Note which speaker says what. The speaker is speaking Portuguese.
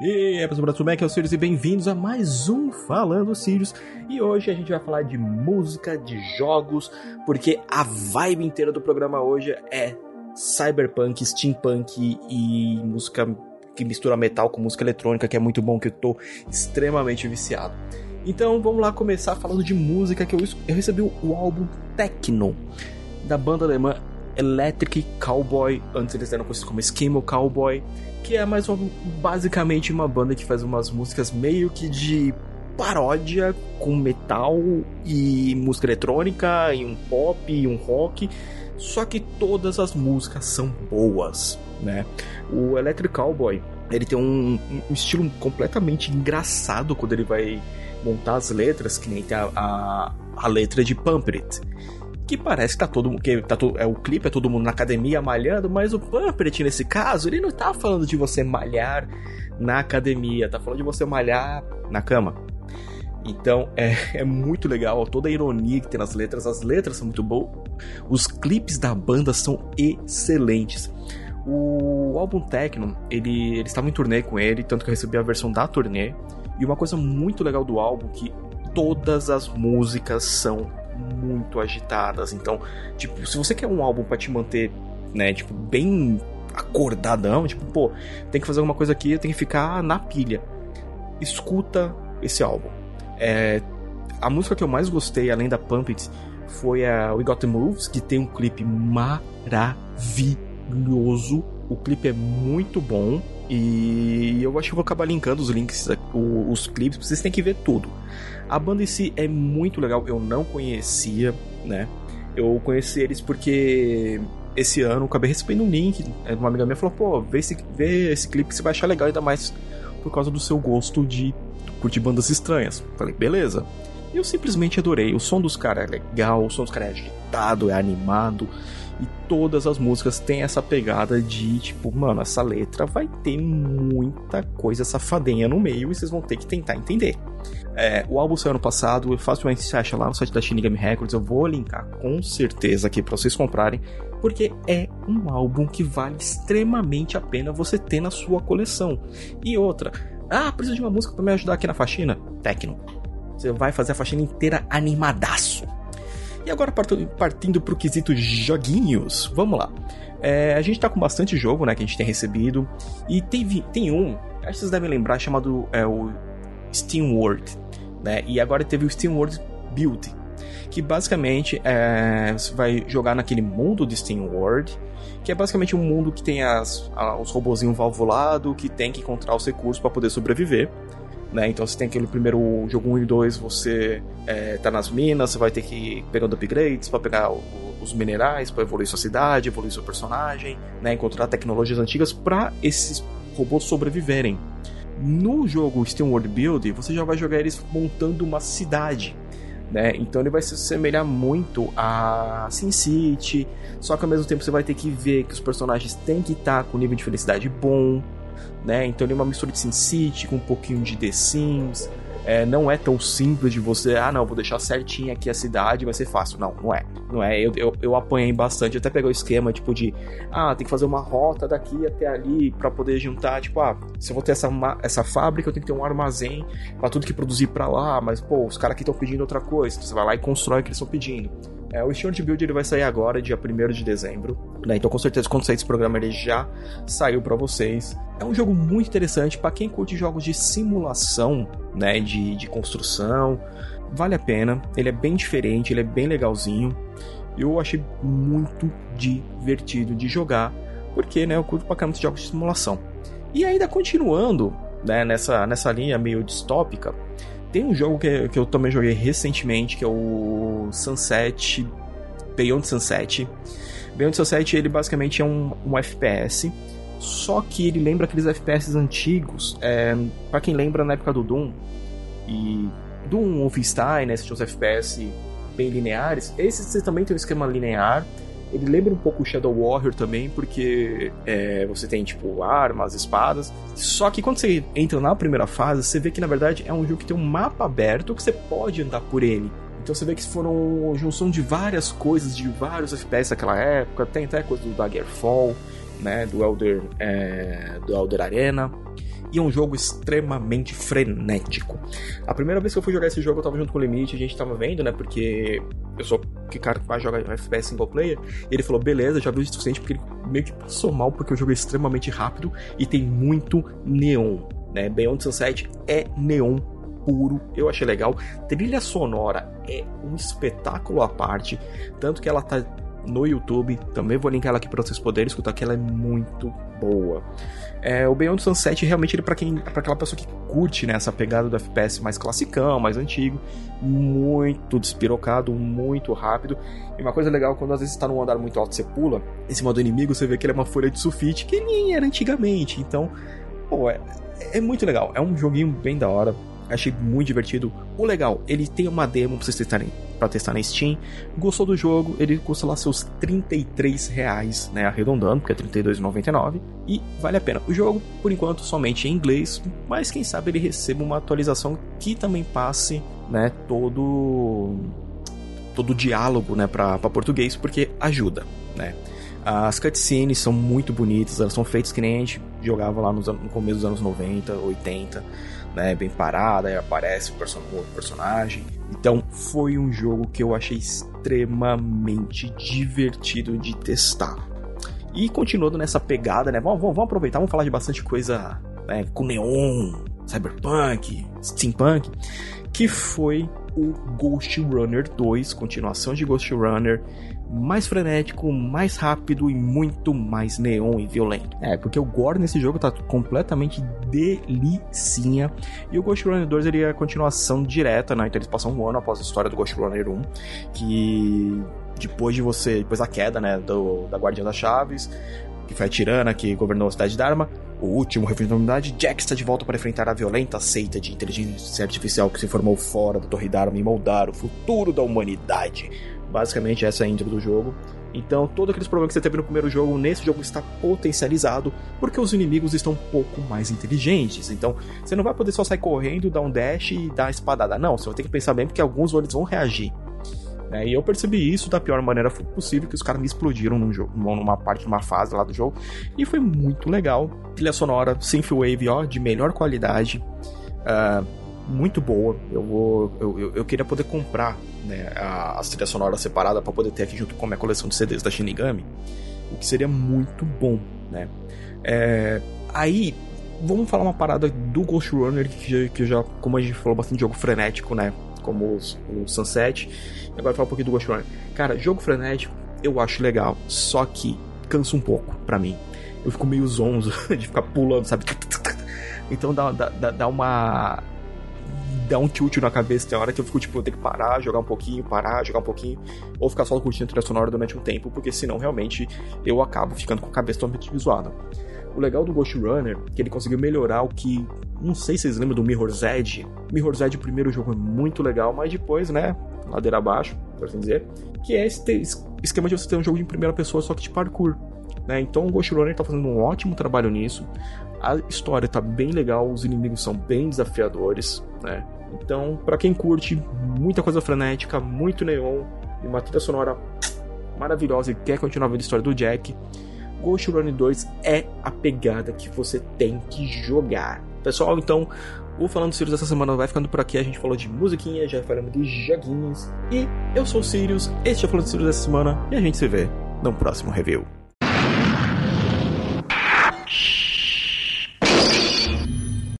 Speaker 1: E aí, pessoal, bem? Aqui é o Sirius e bem-vindos a mais um Falando Sirius. E hoje a gente vai falar de música, de jogos, porque a vibe inteira do programa hoje é cyberpunk, steampunk e música que mistura metal com música eletrônica, que é muito bom, que eu tô extremamente viciado. Então vamos lá começar falando de música, que eu, eu recebi o álbum Techno, da banda alemã Electric Cowboy, antes eles eram conhecidos como Eskimo Cowboy, que é mais uma, basicamente uma banda que faz umas músicas meio que de paródia com metal e música eletrônica e um pop e um rock, só que todas as músicas são boas, né? O Electric Cowboy, ele tem um, um estilo completamente engraçado quando ele vai montar as letras, que nem tem a, a, a letra de Pump It que parece que tá todo que tá é o clipe é todo mundo na academia malhando, mas o Puppet nesse caso, ele não tá falando de você malhar na academia, tá falando de você malhar na cama. Então é, é muito legal toda a ironia que tem nas letras, as letras são muito boas, os clipes da banda são excelentes. O álbum Techno, ele, eles estavam em turnê com ele, tanto que eu recebi a versão da turnê. E uma coisa muito legal do álbum é que todas as músicas são muito agitadas. Então, tipo, se você quer um álbum para te manter, né, tipo, bem acordadão, tipo, pô, tem que fazer alguma coisa aqui, tem que ficar na pilha. Escuta esse álbum. É, a música que eu mais gostei, além da Pump It, foi a We Got The Moves, que tem um clipe maravilhoso. O clipe é muito bom. E eu acho que vou acabar linkando os links, os, os clipes, vocês têm que ver tudo. A banda em si é muito legal, eu não conhecia, né? Eu conheci eles porque esse ano eu acabei recebendo um link. Uma amiga minha falou: pô, vê esse, vê esse clipe que você vai achar legal, ainda mais por causa do seu gosto de curtir bandas estranhas. Falei: beleza. Eu simplesmente adorei. O som dos caras é legal, o som dos caras é agitado, é animado. E todas as músicas têm essa pegada de tipo, mano, essa letra vai ter muita coisa safadinha no meio e vocês vão ter que tentar entender. É, o álbum saiu ano passado, facilmente se acha lá no site da Shinigami Records. Eu vou linkar com certeza aqui para vocês comprarem, porque é um álbum que vale extremamente a pena você ter na sua coleção. E outra, ah, preciso de uma música para me ajudar aqui na faxina? Tecno. Você vai fazer a faxina inteira animadaço. E agora partindo para o quesito joguinhos, vamos lá. É, a gente tá com bastante jogo, né, que a gente tem recebido. E teve, tem um, acho que vocês devem lembrar, chamado é, o Steam World, né? E agora teve o Steam World Build, que basicamente é, você vai jogar naquele mundo de Steam World, que é basicamente um mundo que tem as, os robozinhos valvulados, que tem que encontrar os recursos para poder sobreviver. Né? Então você tem aquele primeiro jogo 1 e 2, você é, tá nas minas, você vai ter que ir pegando upgrades para pegar o, os minerais, para evoluir sua cidade, evoluir seu personagem, né? encontrar tecnologias antigas para esses robôs sobreviverem. No jogo Steam World Build, você já vai jogar eles montando uma cidade. Né? Então ele vai se assemelhar muito a SimCity, só que ao mesmo tempo você vai ter que ver que os personagens têm que estar com nível de felicidade bom, né? Então ele é uma mistura de SimCity com um pouquinho de The Sims. É, não é tão simples de você, ah não, vou deixar certinho aqui a cidade, vai ser fácil. Não, não é. Não é. Eu, eu, eu apanhei bastante, até peguei o esquema, tipo, de ah, tem que fazer uma rota daqui até ali para poder juntar, tipo, ah, se eu vou ter essa, essa fábrica, eu tenho que ter um armazém para tudo que produzir para lá, mas pô, os caras aqui estão pedindo outra coisa. Então você vai lá e constrói o que eles estão pedindo. É, o Steward Build ele vai sair agora, dia 1 de dezembro. Né? Então, com certeza, quando sair esse programa, ele já saiu para vocês. É um jogo muito interessante para quem curte jogos de simulação, né? De, de construção. Vale a pena. Ele é bem diferente, ele é bem legalzinho. Eu achei muito divertido de jogar, porque né, eu curto pra caramba de jogos de simulação. E ainda continuando né, nessa, nessa linha meio distópica, tem um jogo que, que eu também joguei recentemente, que é o Sunset. Beyond Sunset. Beyond Sunset, ele basicamente é um, um FPS. Só que ele lembra aqueles FPS antigos. É, para quem lembra na época do Doom. E Doom, Wolfenstein, né? Esses FPS bem lineares. Esse também tem um esquema linear. Ele lembra um pouco o Shadow Warrior também, porque é, você tem, tipo, armas, espadas. Só que quando você entra na primeira fase, você vê que na verdade é um jogo que tem um mapa aberto que você pode andar por ele. Então você vê que foram junção de várias coisas, de vários FPS daquela época. Tem até coisa do Daggerfall, né? Do Elder, é, do Elder Arena. e é um jogo extremamente frenético. A primeira vez que eu fui jogar esse jogo, eu tava junto com o Limite, a gente tava vendo, né? Porque eu sou que cara que vai jogar FPS single player. Ele falou: beleza, já viu o suficiente, porque ele meio que passou mal, porque o jogo é extremamente rápido e tem muito neon. Né? Beyond Sunset é neon puro, eu achei legal. Trilha sonora é um espetáculo à parte, tanto que ela tá no YouTube. Também vou linkar ela aqui para vocês poderem escutar, que ela é muito boa. É, o Beyond Sunset realmente ele para quem para aquela pessoa que curte né, essa pegada do FPS mais classicão, mais antigo, muito despirocado, muito rápido. E uma coisa legal quando às vezes está num andar muito alto você pula em cima do inimigo, você vê que ele é uma folha de sulfite que nem era antigamente. Então, pô, é, é muito legal. É um joguinho bem da hora. Achei muito divertido. O legal, ele tem uma demo pra vocês testarem para testar na Steam. Gostou do jogo? Ele custa lá seus 33 reais, né? Arredondando, porque é 32,99. E vale a pena. O jogo, por enquanto, somente em inglês, mas quem sabe ele receba uma atualização que também passe, né? Todo todo o diálogo, né, para português, porque ajuda, né? As cutscenes são muito bonitas, elas são feitas que nem a gente jogava lá no começo dos anos 90, 80 né, bem parada, aí aparece o, person o personagem. Então foi um jogo que eu achei extremamente divertido de testar. E continuando nessa pegada, né? Vamos, vamos aproveitar, vamos falar de bastante coisa né, com neon, cyberpunk, steampunk, que foi o Ghost Runner 2, continuação de Ghost Runner, mais frenético, mais rápido e muito mais neon e violento. É, porque o gore nesse jogo tá completamente delicinha. E o Ghost Runner 2 ele é a continuação direta, né? Então eles passam um ano após a história do Ghost Runner 1, que depois de você, depois da queda, né, do, da Guardiã das Chaves, que foi a tirana que governou a cidade de Dharma, o último refúgio da humanidade, Jack está de volta para enfrentar a violenta seita de inteligência artificial que se formou fora da Torre Dharma e moldar o futuro da humanidade. Basicamente, essa é a intro do jogo. Então, todos aqueles problemas que você teve no primeiro jogo, nesse jogo está potencializado, porque os inimigos estão um pouco mais inteligentes. Então, você não vai poder só sair correndo, dar um dash e dar a espadada. Não, você vai ter que pensar bem, porque alguns eles vão reagir. É, e eu percebi isso da pior maneira possível, que os caras me explodiram num jogo, numa parte, numa fase lá do jogo. E foi muito legal. Trilha sonora, Synthwave, ó, de melhor qualidade. Uh, muito boa. Eu vou. Eu, eu, eu, queria poder comprar né, as trilhas sonoras separadas para poder ter aqui junto com a minha coleção de CDs da Shinigami. O que seria muito bom, né? É, aí, vamos falar uma parada do Ghost Runner, que, que já, como a gente falou bastante jogo frenético, né? Como os, o Sunset. Agora falar um pouquinho do Ghost Runner. Cara, jogo frenético eu acho legal, só que cansa um pouco para mim. Eu fico meio zonzo de ficar pulando, sabe? Então dá, dá, dá uma dá um tilt na cabeça, tem hora que eu fico, tipo, eu tenho que parar, jogar um pouquinho, parar, jogar um pouquinho, ou ficar só curtindo a trilha sonora durante um tempo, porque senão realmente eu acabo ficando com a cabeça totalmente zoada. O legal do Ghost Runner é que ele conseguiu melhorar o que. Não sei se vocês lembram do Mirror's Edge. Mirror's Edge, o primeiro jogo é muito legal, mas depois, né? Ladeira abaixo, por assim dizer. Que é esse esquema de você ter um jogo de primeira pessoa, só que de parkour. Né? Então o Ghost Runner tá fazendo um ótimo trabalho nisso. A história tá bem legal, os inimigos são bem desafiadores, né? Então, para quem curte muita coisa frenética, muito neon e uma trilha sonora maravilhosa e quer continuar vendo a história do Jack, Ghost Runner 2 é a pegada que você tem que jogar. Pessoal, então, o Falando Sirius essa semana vai ficando por aqui. A gente falou de musiquinha, já falamos de joguinhos. E eu sou o Sirius, este é o Falando Sirius dessa semana e a gente se vê no próximo review.